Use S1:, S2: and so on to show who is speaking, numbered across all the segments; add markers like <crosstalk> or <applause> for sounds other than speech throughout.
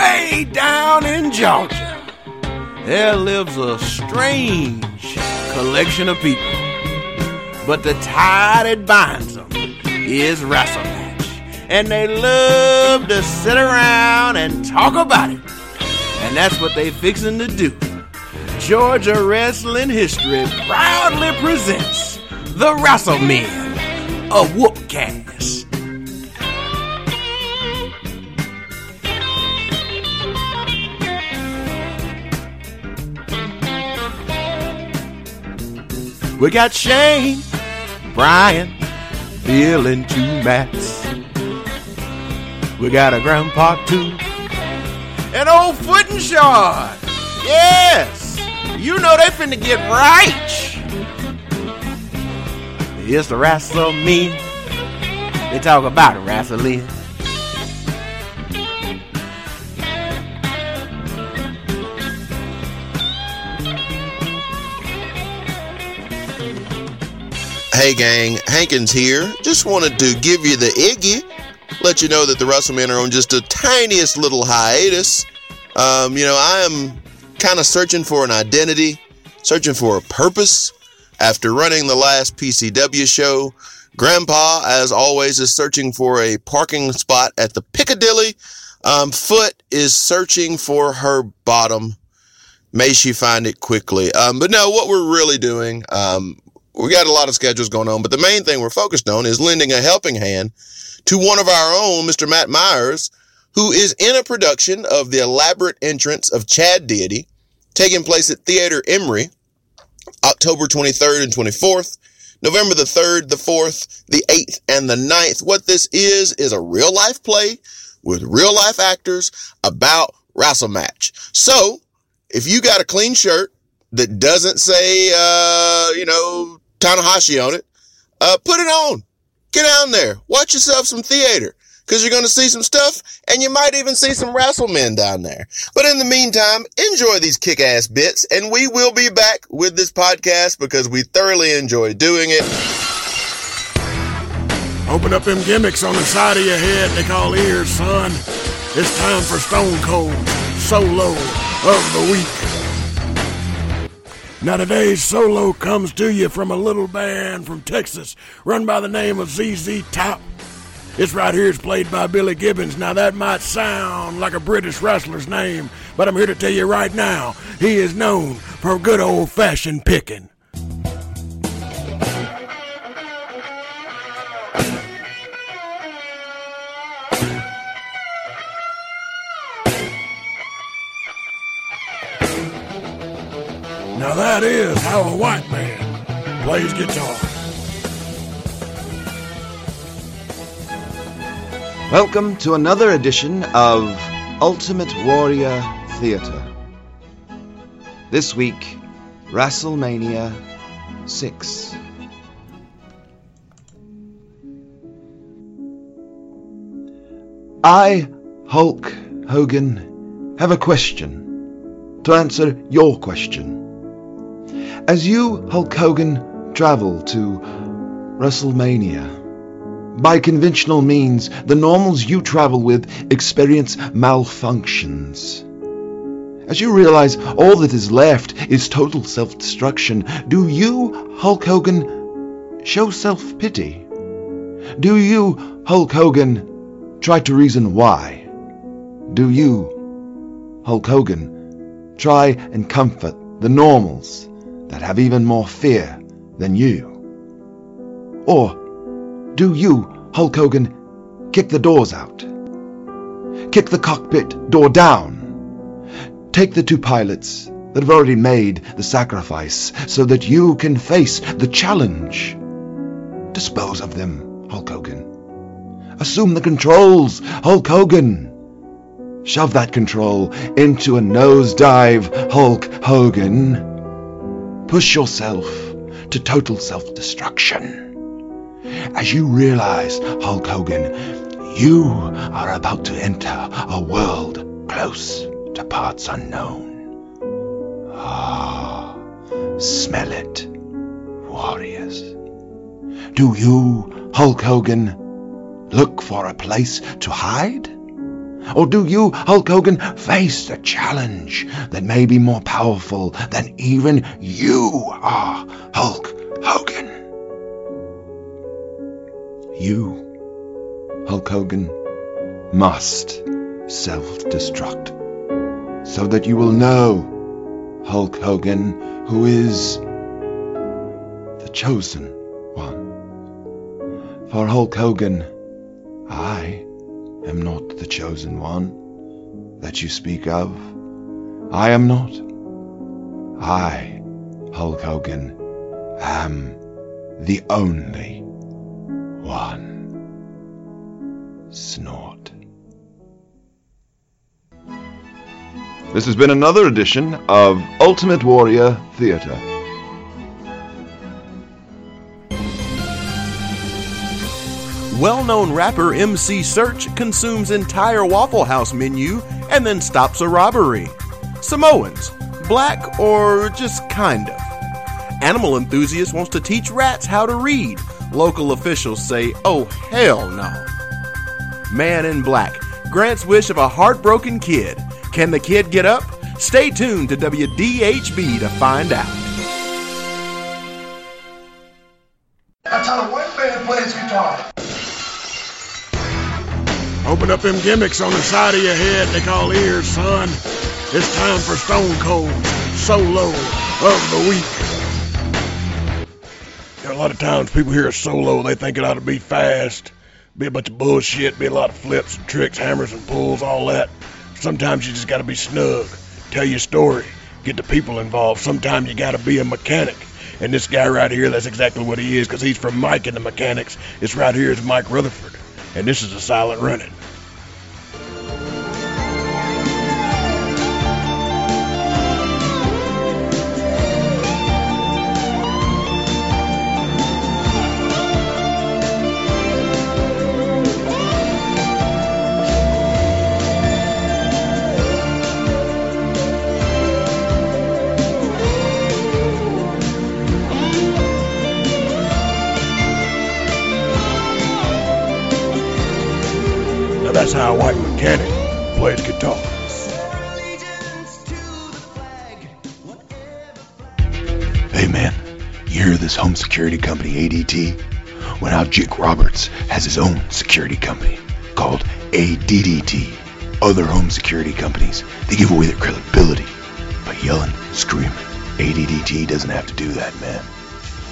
S1: Way down in Georgia, there lives a strange collection of people. But the tie that binds them is wrestle match. And they love to sit around and talk about it. And that's what they fixing to do. Georgia Wrestling History proudly presents the Wrassle Men of Whoopcast. We got Shane, Brian, Bill, and two Mats. We got a grandpa too, and old Foot and Shard. Yes, you know they finna get right. It's the wrestle me. They talk about wrestling.
S2: Hey gang, Hankins here. Just wanted to give you the Iggy, let you know that the Wrassle Men are on just a tiniest little hiatus. Um, you know, I am kind of searching for an identity, searching for a purpose. After running the last PCW show, Grandpa, as always, is searching for a parking spot at the Piccadilly. Um, Foot is searching for her bottom. May she find it quickly. Um, but no, what we're really doing, um, we got a lot of schedules going on, but the main thing we're focused on is lending a helping hand to one of our own, Mr. Matt Meyers, who is in a production of the elaborate entrance of Chad Deity, taking place at Theater Emory, October 23rd and 24th, November the 3rd, the 4th, the 8th, and the 9th. What this is, is a real life play with real life actors about wrestle match. So, if you got a clean shirt that doesn't say, uh, you know, Tanahashi on it, uh, put it on. Get down there. Watch yourself some theater. Cause you're going to see some stuff and you might even see some wrestle men down there. But in the meantime, enjoy these kick-ass bits and we will be back with this podcast because we thoroughly enjoy doing it.
S1: Open up them gimmicks on the side of your head they call ears, son. It's time for Stone Cold Solo of the Week. Now today's solo comes to you from a little band from Texas run by the name of ZZ Top. It's right here, it's played by Billy Gibbons. Now that might sound like a British wrestler's name, but I'm here to tell you right now, he is known for good old fashioned picking. How a white man plays guitar.
S3: Welcome to another edition of Ultimate Warrior Theatre. This week, WrestleMania 6. I, Hulk Hogan, have a question to answer your question. As you, Hulk Hogan, travel to WrestleMania, by conventional means, the normals you travel with experience malfunctions. As you realize all that is left is total self destruction, do you, Hulk Hogan, show self pity? Do you, Hulk Hogan, try to reason why? Do you, Hulk Hogan, try and comfort the normals that have even more fear than you? Or do you, Hulk Hogan, kick the doors out? Kick the cockpit door down? Take the two pilots that have already made the sacrifice so that you can face the challenge? Dispose of them, Hulk Hogan. Assume the controls, Hulk Hogan. Shove that control into a nosedive, Hulk Hogan. Push yourself to total self-destruction. As you realize, Hulk Hogan, you are about to enter a world close to parts unknown. Ah, smell it, warriors. Do you, Hulk Hogan, look for a place to hide? Or do you, Hulk Hogan, face a challenge that may be more powerful than even you are, Hulk Hogan? You, Hulk Hogan, must self-destruct so that you will know, Hulk Hogan, who is the chosen one. For Hulk Hogan, I am not the chosen one that you speak of. I am not. I, Hulk Hogan, am the only one. Snort. This has been another edition of Ultimate Warrior Theatre.
S4: Well known rapper MC Serch consumes entire Waffle House menu and then stops a robbery. Samoans, black or just kind of. Animal enthusiast wants to teach rats how to read. Local officials say, oh hell no. Man in Black grants wish of a heartbroken kid. Can the kid get up? Stay tuned to WDHB to find out.
S1: Open up them gimmicks on the side of your head they call ears, son. It's time for Stone Cold Solo of the Week. A lot of times people hear a solo, they think it ought to be fast, be a bunch of bullshit, be a lot of flips and tricks, hammers and pulls, all that. Sometimes you just gotta be snug, tell your story, get the people involved. Sometimes you gotta be a mechanic. And this guy right here, that's exactly what he is, because he's from Mike and the Mechanics. This right here is Mike Rutherford. And this is a silent running. That's how a white mechanic plays guitar.
S3: Hey man, you hear this home security company ADT? Well now Jake Roberts has his own security company called ADDT. Other home security companies, they give away their credibility by yelling, screaming. ADDT doesn't have to do that, man.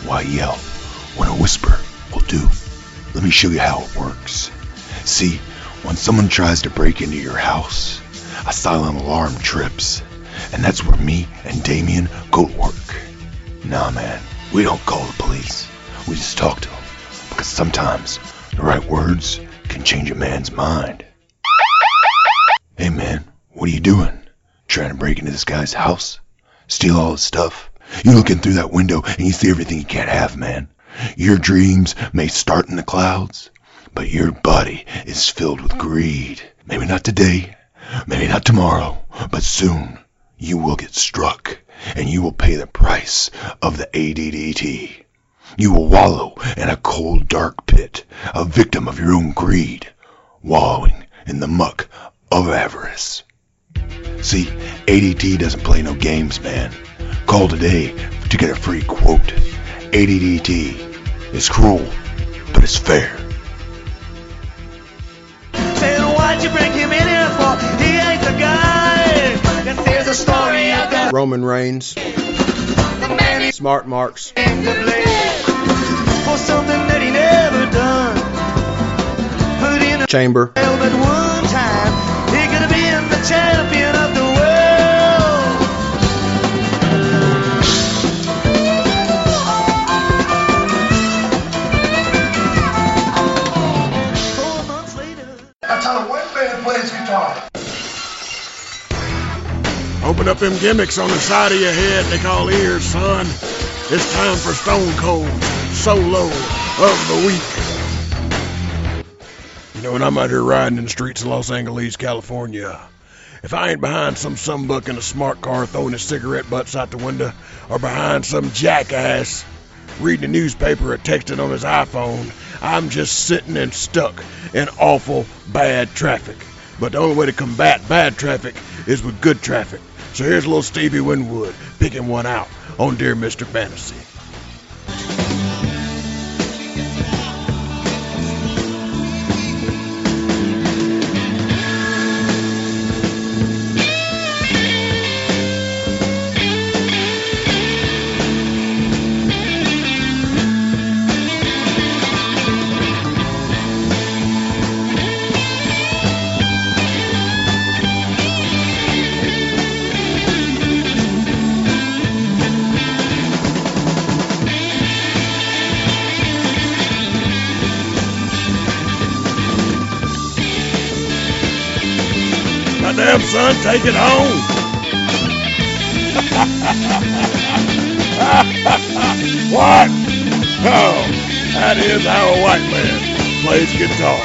S3: Why yell when a whisper will do? Let me show you how it works. See, when someone tries to break into your house, a silent alarm trips. And that's where me and Damien go to work. Nah, man, we don't call the police. We just talk to them. Because sometimes the right words can change a man's mind. Hey, man, what are you doing? Trying to break into this guy's house? Steal all his stuff? You look in through that window and you see everything you can't have, man. Your dreams may start in the clouds, but your body is filled with greed. Maybe not today, maybe not tomorrow, but soon you will get struck and you will pay the price of the ADDT. You will wallow in a cold, dark pit, a victim of your own greed, wallowing in the muck of avarice. See, ADT doesn't play no games, man. Call today to get a free quote. ADDT is cruel, but it's fair.
S5: Roman Reigns, Smart Marks. And The man he
S4: Smart Marks,
S5: came
S1: Open up them gimmicks on the side of your head they call ears, son. It's time for Stone Cold Solo of the Week. You know, when I'm out here riding in the streets of Los Angeles, California, if I ain't behind some sumbuck in a smart car throwing his cigarette butts out the window, or behind some jackass reading the newspaper or texting on his iPhone, I'm just sitting and stuck in awful bad traffic. But the only way to combat bad traffic is with good traffic. So here's little Stevie Winwood picking one out on Dear Mr. Fantasy. Take it home. <laughs> what? Oh, that is how a white man plays guitar.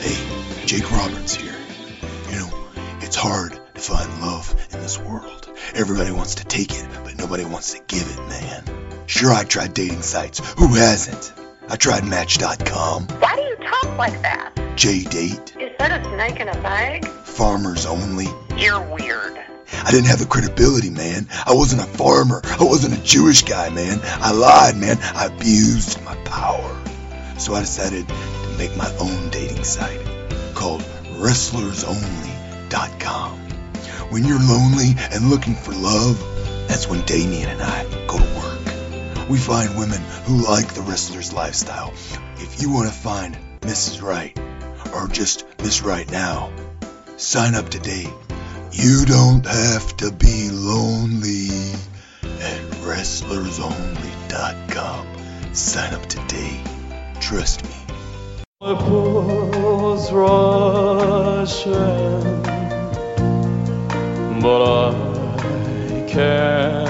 S3: Hey, Jake Roberts here. You know, it's hard to find love in this world. Everybody wants to take it, but nobody wants to give it, man. Sure, I tried dating sites. Who hasn't? I tried Match.com,
S6: Why do you talk like that?
S3: J-Date,
S6: Is that a snake in a bag?
S3: Farmers Only.
S6: You're weird.
S3: I didn't have the credibility, man. I wasn't a farmer. I wasn't a Jewish guy, man. I lied, man. I abused my power. So I decided to make my own dating site called WrestlersOnly.com. When you're lonely and looking for love, that's when Damien and I go to work. We find women who like the wrestler's lifestyle. If you want to find Mrs. Right, or just Miss Right now, sign up today. You don't have to be lonely at WrestlersOnly.com. Sign up today. Trust me.
S7: was rushing, but I can't